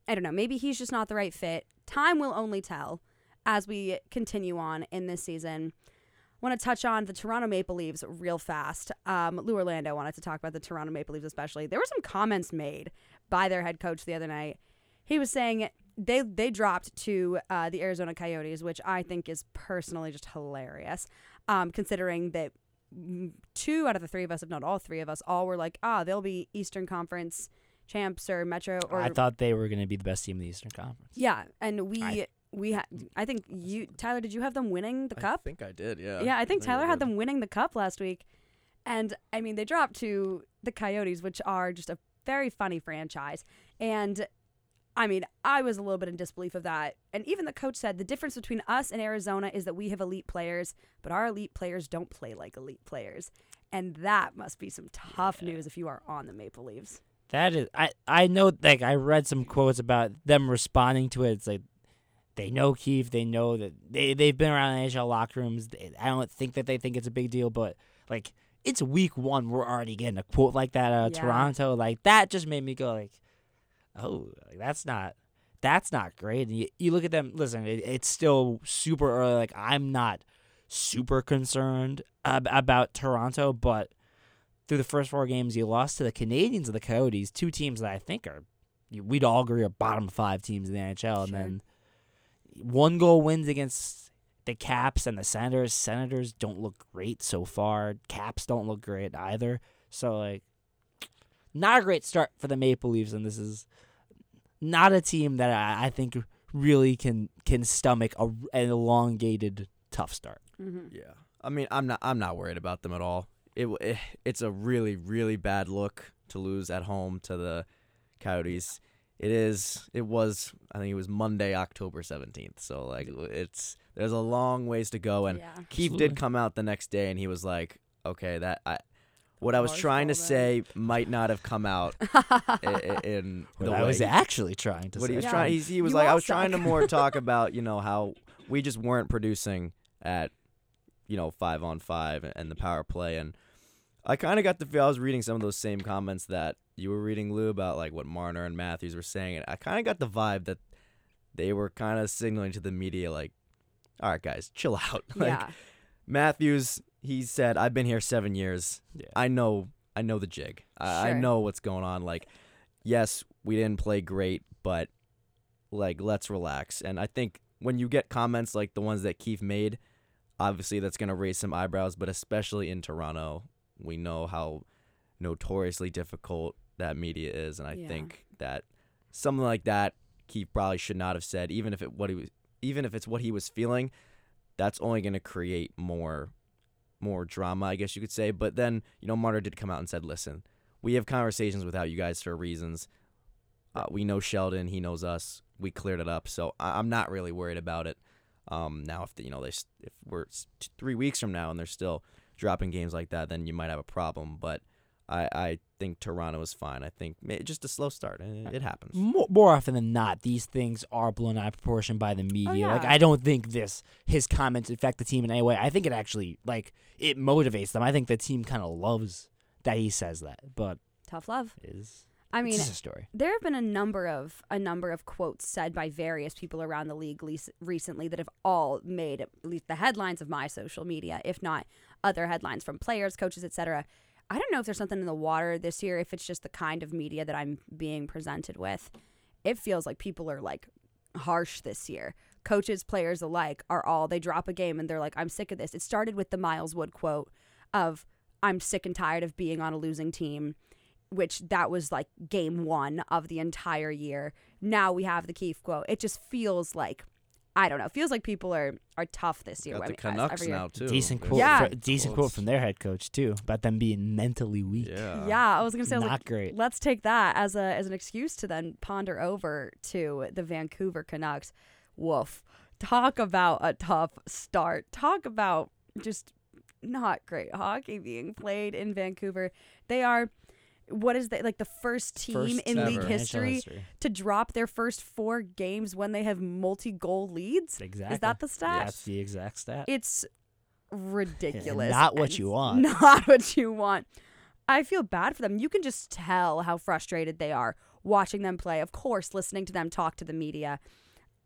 S2: I don't know. Maybe he's just not the right fit. Time will only tell as we continue on in this season. Want to touch on the Toronto Maple Leafs real fast. Um, Lou Orlando wanted to talk about the Toronto Maple Leafs, especially. There were some comments made by their head coach the other night. He was saying they they dropped to uh, the Arizona Coyotes, which I think is personally just hilarious, um, considering that two out of the three of us, if not all three of us, all were like, ah, they'll be Eastern Conference champs or Metro or
S3: I thought they were going to be the best team in the Eastern Conference.
S2: yeah, and we
S3: I-
S2: we had. I think you Tyler. Did you have them winning the cup?
S4: I think I did. Yeah.
S2: Yeah, I think Tyler had them winning the cup last week. And I mean, they dropped to the Coyotes, which are just a very funny franchise. And I mean, I was a little bit in disbelief of that. And even the coach said the difference between us and Arizona is that we have elite players, but our elite players don't play like elite players. And that must be some tough news if you are on the Maple Leafs.
S3: That is, I I know. Like I read some quotes about them responding to it. It's like they know Keefe. They know that they they've been around the NHL locker rooms. I don't think that they think it's a big deal, but like it's week one. We're already getting a quote like that out of
S2: Yeah.
S3: Toronto. Like that just made me go like, oh, like, that's not that's not great. And you, you look at them. Listen, it, it's still super early. Like I'm not super concerned ab- about Toronto, but through the first four games, you lost to the Canadiens and the Coyotes, two teams that I think are we'd all agree are bottom five teams in the NHL, and then one goal wins against. the Caps and the Senators. Senators don't look great so far. Caps don't look great either. So like, not a great start for the Maple Leafs, and this is not a team that I, I think really can can stomach a, an elongated tough start.
S2: Mm-hmm.
S4: Yeah. I mean, I'm not I'm not worried about them at all. It, it it's a really really bad look to lose at home to the Coyotes. It is it was I think it was Monday, October 17th. So like it's there's a long ways to go and
S2: yeah.
S4: Keefe
S3: Absolutely.
S4: did come out the next day and he was like, "Okay, that I what I was trying to say might not have come out [laughs] i- i- in
S3: What
S4: the
S3: I
S4: way
S3: was actually trying to
S4: what
S3: say.
S4: he was
S2: Yeah.
S4: trying. He's, he was
S2: You
S4: like, I
S2: all
S4: was trying to [laughs] more talk about, you know, how we just weren't producing at, you know, five on five and the power play. And I kind of got the feel I was reading some of those same comments that you were reading, Lou, about like what Marner and Matthews were saying. And I kind of got the vibe that they were kind of signaling to the media, like, all right, guys, chill out. [laughs] like,
S2: yeah.
S4: Matthews, he said, I've been here seven years.
S3: Yeah.
S4: I know I know the jig. I, I know what's going on. Like, yes, we didn't play great, but like let's relax. And I think when you get comments like the ones that Keefe made, obviously that's gonna raise some eyebrows, but especially in Toronto, we know how notoriously difficult that media is, and I
S2: Yeah.
S4: think that something like that Keefe probably should not have said, even if it what he was even if it's what he was feeling, that's only gonna create more more drama, I guess you could say. But then, you know, Marner did come out and said, listen, we have conversations without you guys for reasons. Uh, we know Sheldon, he knows us. We cleared it up, so I- I'm not really worried about it. Um, now, if the, you know they if we're three weeks from now and they're still dropping games like that, then you might have a problem. But I, I think Toronto is fine. I think just a slow start. It, it happens.
S3: more, more often than not, these things are blown out of proportion by the media. Oh, like
S2: Oh, yeah.
S3: I don't think this his comments affect the team in any way. I think it actually like it motivates them. I think the team kind of loves that he says that, but
S2: Tough love.
S3: it is
S2: I mean,
S3: it's a story.
S2: there have been a number of a number of quotes said by various people around the league leas- recently that have all made at least the headlines of my social media, if not other headlines from players, coaches, etc. I don't know if there's something in the water this year, if it's just the kind of media that I'm being presented with. It feels like people are like harsh this year. Coaches, players alike are all they drop a game and they're like, I'm sick of this. It started with the Miles Wood quote of I'm sick and tired of being on a losing team which that was like game one of the entire year. Now we have the Keefe quote. It just feels like I don't know. It feels like people are are tough this year.
S4: Got the Canucks
S2: year.
S4: now too.
S3: Decent quote.
S2: Yeah.
S3: fr- decent quote from their head coach too about them being mentally weak.
S4: Yeah.
S2: Yeah, I was gonna say I
S3: Not
S2: like,
S3: great.
S2: let's take that as a as an excuse to then ponder over to the Vancouver Canucks. Woof. Talk about a tough start. Talk about just not great hockey being played in Vancouver. They are what is that like the first team
S3: First
S2: in league
S4: NHL
S2: history to drop their first four games when they have multi-goal leads.
S3: Exactly.
S2: Is that the stat?
S3: That's the exact stat.
S2: It's ridiculous.
S3: Not what you want.
S2: Not what you want. I feel bad for them. You can just tell how frustrated they are watching them play. Of course, listening to them talk to the media.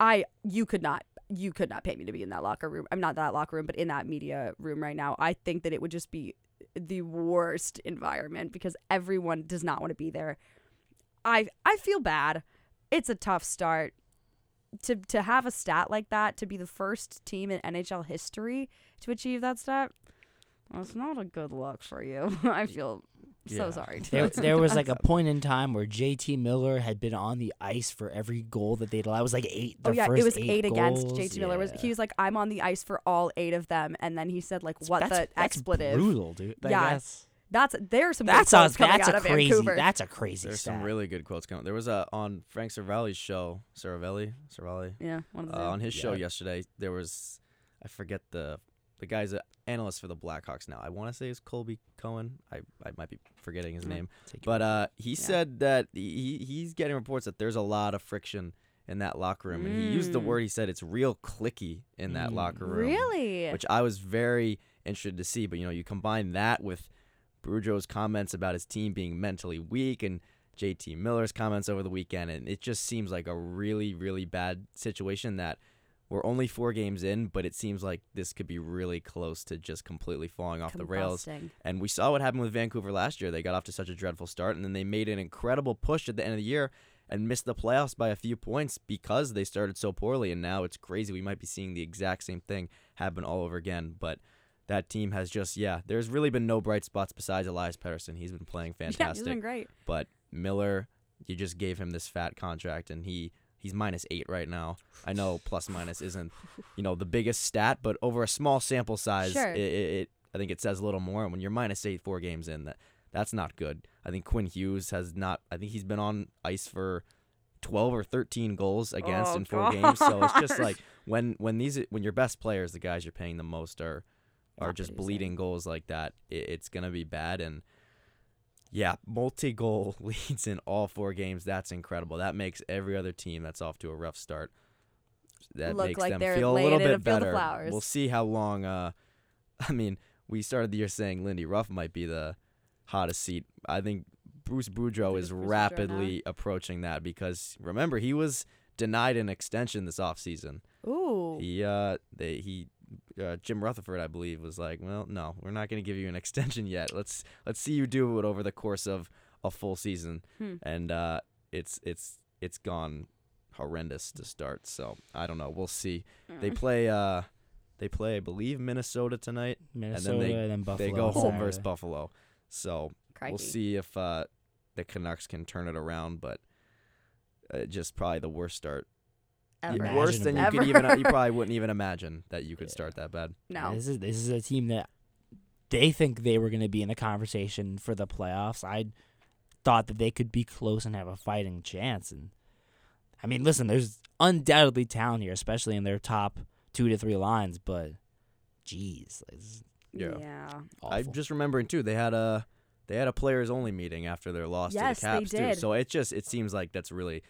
S2: I you could not you could not pay me to be in that locker room. I'm not that locker room, but in that media room right now. I think that it would just be the worst environment because everyone does not want to be there. I I feel bad. It's a tough start to to have a stat like that to be the first team in NHL history to achieve that stat. Well, it's not a good look for you. [laughs] I feel so sorry. to
S3: There, there was like a [laughs] point in time where JT Miller had been on the ice for every goal that they'd allowed. It was like eight.
S2: Oh
S3: their
S2: yeah, it was eight, against
S3: goals.
S2: JT Miller. Was he was like I'm on the ice for all eight of them, and then he said like what
S3: that's,
S2: the
S3: that's
S2: expletive.
S3: brutal, dude. Like,
S2: Yeah,
S3: that's
S2: That's there's some good
S3: that's
S2: quotes
S3: a,
S2: coming
S3: that's
S2: out
S3: a
S2: of
S3: crazy.
S2: Vancouver.
S3: That's a crazy.
S4: There's
S3: stat.
S4: some really good quotes coming. There was a on Frank Seravalli's show, Seravalli, Cervelli,
S2: yeah, one of the
S4: uh, on his show yesterday. There was, I forget the, the guy's an analyst for the Blackhawks now. I want to say it's Colby Cohen. I, I might be forgetting his
S2: Mm.
S4: name, but uh, he
S2: Yeah.
S4: said that he he's getting reports that there's a lot of friction in that locker room, and he used the
S2: Mm.
S4: word. He said it's real clicky in that
S3: Mm.
S4: locker room
S2: really.
S4: which I was very interested to see. But you know, you combine that with Boudreau's comments about his team being mentally weak and JT Miller's comments over the weekend, and it just seems like a really, really bad situation that we're only four games in, but it seems like this could be really close to just completely falling off the rails. And we saw what happened with Vancouver last year. They got off to such a dreadful start, and then they made an incredible push at the end of the year. and missed the playoffs by a few points because they started so poorly. And now it's crazy. We might be seeing the exact same thing happen all over again. But that team has just yeah. There's really been no bright spots besides Elias Pettersson. He's been playing [laughs]
S2: Yeah,
S4: fantastic.
S2: he's been great.
S4: But Miller, you just gave him this fat contract, and he he's minus eight right now. I know plus minus isn't you know the biggest stat, but over a small sample size,
S2: Sure.
S4: it, it, it I think it says a little more. And when you're minus eight four games in, that that's not good. I think Quinn Hughes has not. I think he's been on ice for. 12 or 13 goals against
S2: Oh,
S4: in four games so it's just [laughs] like when when these when your best players the guys you're paying the most are are
S2: Not
S4: just
S2: producing.
S4: bleeding goals like that it, it's gonna be bad and yeah, multi-goal [laughs] leads in all four games. That's incredible. That makes every other team that's off to a rough start. That
S2: Look
S4: makes
S2: like
S4: them feel a little
S2: in a
S4: bit better. We'll see how long. Uh, [laughs] I mean, we started the year saying Lindy Ruff might be the hottest seat. I think Bruce Boudreau is
S2: Bruce Boudreau
S4: rapidly approaching that because remember he was denied an extension this offseason.
S2: Ooh.
S4: He uh they he uh, Jim Rutherford I believe was like, "Well, no, we're not going to give you an [laughs] extension yet. Let's let's see you do it over the course of a full season."
S2: Hmm.
S4: And uh it's it's it's gone horrendous to start. So, I don't know. We'll see. They
S2: Mm.
S4: play uh they play I believe Minnesota tonight.
S3: Minnesota
S4: they-
S3: and then Buffalo.
S4: they go
S3: on
S4: home versus Buffalo. So,
S2: Crikey.
S4: we'll see if uh the Canucks can turn it around, but uh, just probably the worst start.
S2: Ever.
S3: Imagine
S4: Worse than you
S2: Ever.
S4: could even uh, you [laughs] probably wouldn't even imagine that you could start that bad.
S2: No.
S3: This is this is a team that they think they were going to be in the conversation for the playoffs. I thought that they could be close and have a fighting chance. And I mean, listen, there's undoubtedly talent here, especially in their top two to three lines. But, geez, it's
S4: Yeah.
S2: Yeah.
S3: awful.
S4: I'm just remembering too. They had a they had a players only meeting after their loss
S2: Yes,
S4: to the
S2: they
S4: Caps too. So it just it seems like that's really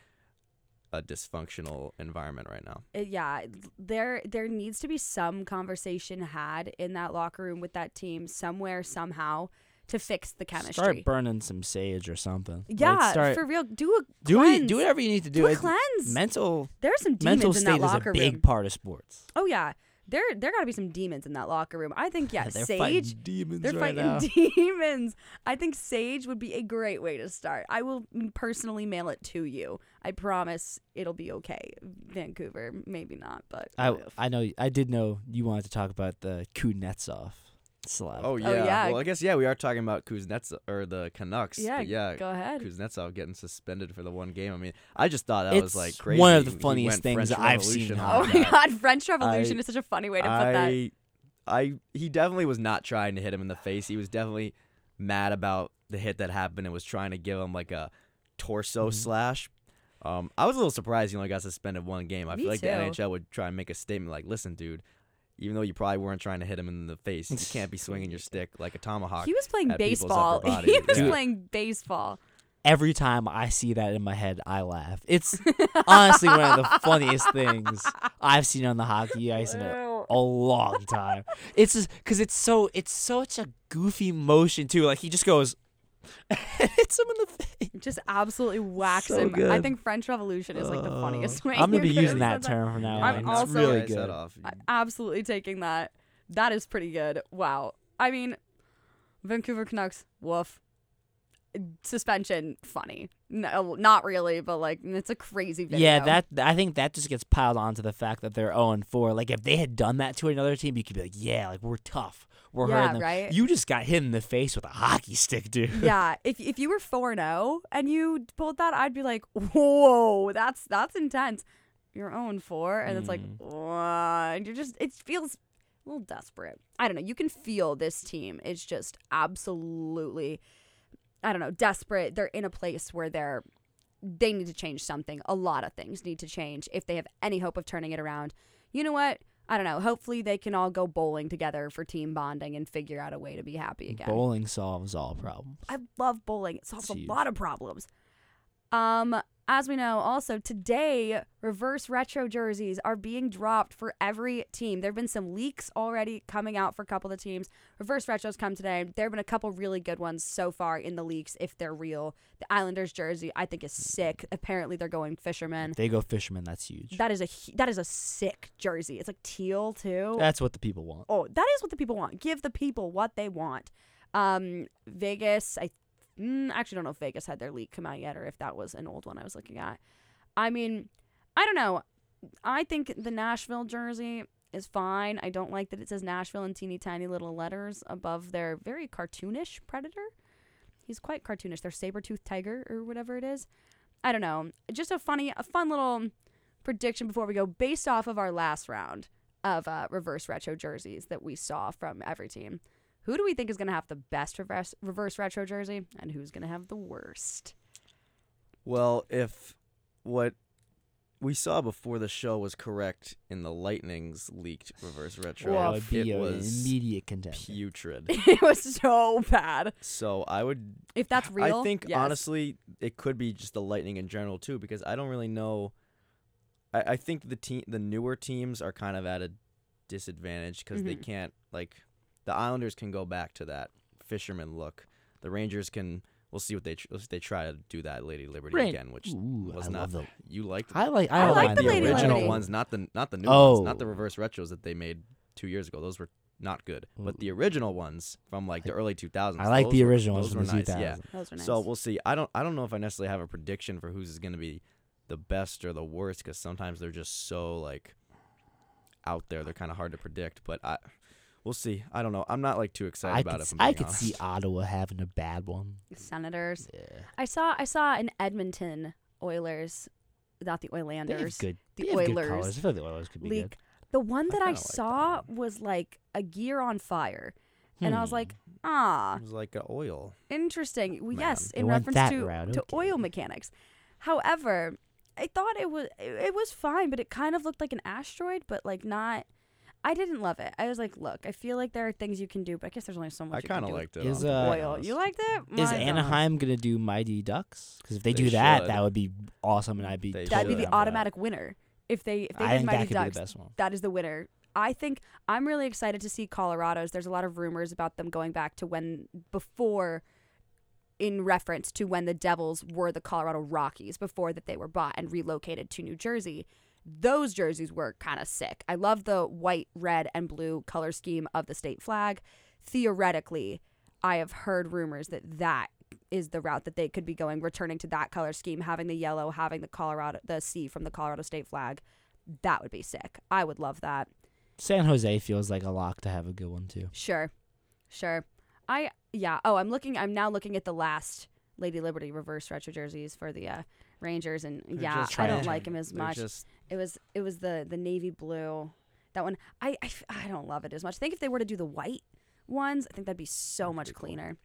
S4: a dysfunctional environment right now.
S2: Uh, yeah, there there needs to be some conversation had in that locker room with that team somewhere somehow to fix the chemistry.
S3: Start burning some sage or something. Like,
S2: yeah,
S3: start,
S2: for real. Do a
S3: do
S2: cleanse.
S3: it, do whatever you need to do.
S2: Do a
S3: It-
S2: cleanse.
S3: mental
S2: There's some demons
S3: mental
S2: in that
S3: state is a
S2: locker
S3: big
S2: room.
S3: part of sports.
S2: Oh yeah, there there got to be some demons in that locker room. I think [sighs] yeah, Sage.
S3: they're
S2: Sage.
S3: fighting demons
S2: They're
S3: right
S2: fighting
S3: now. [laughs]
S2: demons. I think Sage would be a great way to start. I will personally mail it to you. I promise it'll be okay. Vancouver, maybe not, but
S3: I. I know I did know you wanted to talk about the Kuznetsov slap.
S4: Oh yeah.
S2: yeah.
S4: Well, I guess yeah, we are talking about Kuznetsov or the Canucks.
S2: yeah,
S4: but yeah.
S2: Go ahead.
S4: Kuznetsov getting suspended for the one game. I mean, I just thought that
S3: it's
S4: was like crazy.
S3: one of the funniest things
S4: French
S3: I've seen.
S4: Revolution
S3: on
S2: Oh [laughs] my
S3: that.
S2: god, French Revolution
S4: I-
S2: is such a funny way to put that.
S4: I, I, he definitely was not trying to hit him in the face. He was definitely mad about the hit that happened and was trying to give him like a torso
S3: Mhm.
S4: slash. Um, I was a little surprised he only got suspended one game. I
S2: Me
S4: feel like the. NHL would try and make a statement like, "Listen, dude, even though you probably weren't trying to hit him in the face, you can't be [laughs] swinging your stick like a tomahawk."
S2: He was playing
S4: at
S2: baseball.
S4: upper [laughs] body.
S2: He was
S4: Yeah.
S2: playing baseball.
S3: Every time I see that in my head, I laugh. It's honestly one of the [laughs] funniest things I've seen on the hockey ice in a, a long time. It's just because it's so it's such a goofy motion too. Like he just goes, and hits him in the face. [laughs]
S2: Just absolutely whacks
S3: So
S2: him. I think French Revolution is like the funniest
S3: Uh,
S2: way.
S3: I'm gonna be using
S2: have
S3: that
S2: said
S3: term from now on.
S2: I'm
S3: on.
S2: also-
S3: really good.
S4: off.
S2: I- absolutely taking that. That is pretty good. Wow. I mean, Vancouver Canucks, woof. Suspension, funny. No, not really, but like it's a crazy video.
S3: Yeah, that I think that just gets piled onto the fact that they're 0 and 4. Like if they had done that to another team, you could be like, yeah, like we're tough. We're
S2: Yeah,
S3: hurting them.
S2: right?
S3: You just got hit in the face with a hockey stick, dude. [laughs]
S2: yeah, if if you were four zero and you pulled that, I'd be like, whoa, that's that's intense. You're zero and four, and it's like,
S3: Mm.
S2: what? And you're just it feels a little desperate. I don't know. You can feel this team is just absolutely, I don't know, desperate. They're in a place where they're they need to change something. A lot of things need to change if they have any hope of turning it around. You know what? I don't know. Hopefully, they can all go bowling together for team bonding and figure out a way to be happy again.
S3: Bowling solves all problems.
S2: I love bowling. It solves a lot of problems. Um, as we know, also today, reverse retro jerseys are being dropped for every team. There have been some leaks already coming out for a couple of the teams. Reverse retros come today. There have been a couple really good ones so far in the leaks, if they're real. The Islanders jersey, I think, is sick. Apparently, they're going fisherman.
S3: They go fisherman, that's huge.
S2: That is a that is a sick jersey. It's like teal too.
S3: That's what the people want.
S2: Oh, that is what the people want. Give the people what they want. Um, Vegas, I Mm, actually don't know if Vegas had their leak come out yet or if that was an old one I was looking at. I mean, I don't know. I think the Nashville jersey is fine. I don't like that it says Nashville in teeny tiny little letters above their very cartoonish predator. He's quite cartoonish. Their saber-toothed tiger or whatever it is. I don't know. Just a funny, a fun little prediction before we go, based off of our last round of uh, reverse retro jerseys that we saw from every team. Who do we think is going to have the best reverse reverse retro jersey, and who's going to have the worst?
S4: Well, if what we saw before the show was correct in the Lightning's leaked reverse retro,
S3: That
S2: Well,
S3: would be
S4: it
S3: an
S4: was
S3: immediate contender.
S4: putrid. [laughs]
S2: it was so bad.
S4: so I would
S2: If that's real,
S4: I think
S2: yes.
S4: honestly it could be just the Lightning in general too, because I don't really know. I, I think the team, the newer teams, are kind of at a disadvantage because they
S2: Mhm.
S4: can't like the Islanders can go back to that fisherman look. The Rangers can. We'll see what they tr- if they try to do that Lady Liberty
S3: Ran-
S4: again, which
S3: Ooh,
S4: was
S3: I
S4: not
S3: the. [laughs]
S4: you liked.
S3: I like. I,
S2: I like the
S4: the
S2: Lady
S4: original
S2: Liberty.
S4: ones, not the not the new
S3: Oh.
S4: ones, not the reverse retros that they made two years ago. Those were not good. But the original ones from like the early 2000s.
S3: I like the
S4: were-
S3: original ones
S4: those
S3: from
S4: were
S3: the
S4: nice.
S3: 2000s.
S4: Yeah.
S2: Those are nice.
S4: So we'll see. I don't. I don't know if I necessarily have a prediction for who's going to be the best or the worst because sometimes they're just so like out there. They're kind of hard to predict. But I, we'll see. I don't know. I'm not like too excited
S3: I
S4: about
S3: could,
S4: it. If I'm
S3: I could
S4: honest.
S3: see Ottawa having a bad one.
S2: Senators.
S3: Yeah.
S2: I saw I saw an Edmonton Oilers, not the
S3: They have
S2: Oilanders.
S3: good.
S2: the
S3: they have
S2: Oilers
S3: colors. I feel like the Oilers could be
S2: league. The one that I,
S4: kinda like that
S2: saw was like a gear on fire,
S3: good.
S2: and I was
S3: Hmm.
S2: like, ah,
S4: It was like a oil.
S2: interesting. Well,
S4: Man.
S2: yes, in reference to
S3: route,
S2: to
S3: okay.
S2: oil mechanics. However, I thought it was it, it was fine, but it kind of looked like an asteroid, but like not. I didn't love it. I was like, look, I feel like there are things you can do, but I guess there's only so much.
S4: I kind of
S2: do with
S4: liked it.
S3: Is, uh,
S2: oil. You liked it?
S3: Is
S2: My God.
S3: Anaheim gonna do Mighty Ducks? Because if they,
S4: They
S3: do that,
S4: should.
S3: that would be awesome, and I'd be.
S4: They
S2: That'd be the
S3: down that.
S2: automatic winner. If they if they
S3: I
S2: did
S3: think
S2: Mighty
S3: that could
S2: Ducks,
S3: be the best one.
S2: that is the winner. I think I'm really excited to see Colorado's. There's a lot of rumors about them going back to when before in reference to when the Devils were the Colorado Rockies before that they were bought and relocated to New Jersey. Those jerseys were kind of sick. I love the white, red, and blue color scheme of the state flag. Theoretically, I have heard rumors that that is the route that they could be going, returning to that color scheme, having the yellow, having the Colorado, the C from the Colorado state flag. That would be sick. I would love that.
S3: San Jose feels like a lock to have a good one too.
S2: Sure. Sure. I yeah. Oh, I'm looking I'm now looking at the last Lady Liberty reverse retro jerseys for the uh, Rangers and
S4: They're
S2: yeah, I don't like them as
S4: they're
S2: much.
S4: Just,
S2: It was it was the the navy blue. That one I, I, I don't love it as much. I think if they were to do the white ones, I think that'd be so
S4: That'd
S2: much
S4: be cool.
S2: cleaner.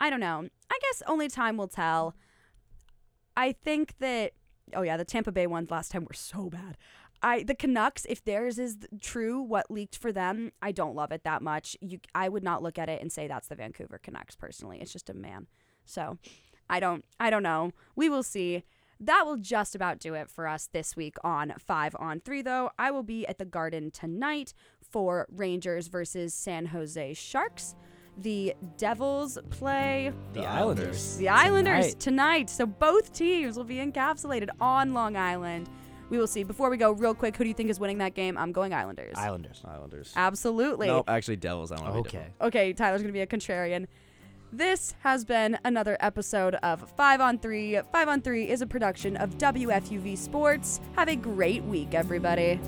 S2: I don't know. I guess only time will tell. I think that oh yeah, the Tampa Bay ones last time were so bad. I the Canucks, if theirs is true, what leaked for them, I don't love it that much. You, I would not look at it and say that's the Vancouver Canucks. Personally, it's just a man. So, I don't, I don't know. We will see. That will just about do it for us this week on Five on Three. Though I will be at the Garden tonight for Rangers versus San Jose Sharks. The Devils play
S3: The
S4: Islanders.
S2: the Islanders
S3: Tonight.
S2: tonight. So both teams will be encapsulated on Long Island. We will see. Before we go, real quick, who do you think is winning that game? I'm going Islanders.
S3: Islanders.
S4: Islanders.
S2: Absolutely.
S4: No, actually, Devils. I want to be
S3: Okay.
S4: different.
S2: Okay, Tyler's going to be a contrarian. This has been another episode of 5 on 3. 5 on 3 is a production of WFUV Sports. Have a great week, everybody.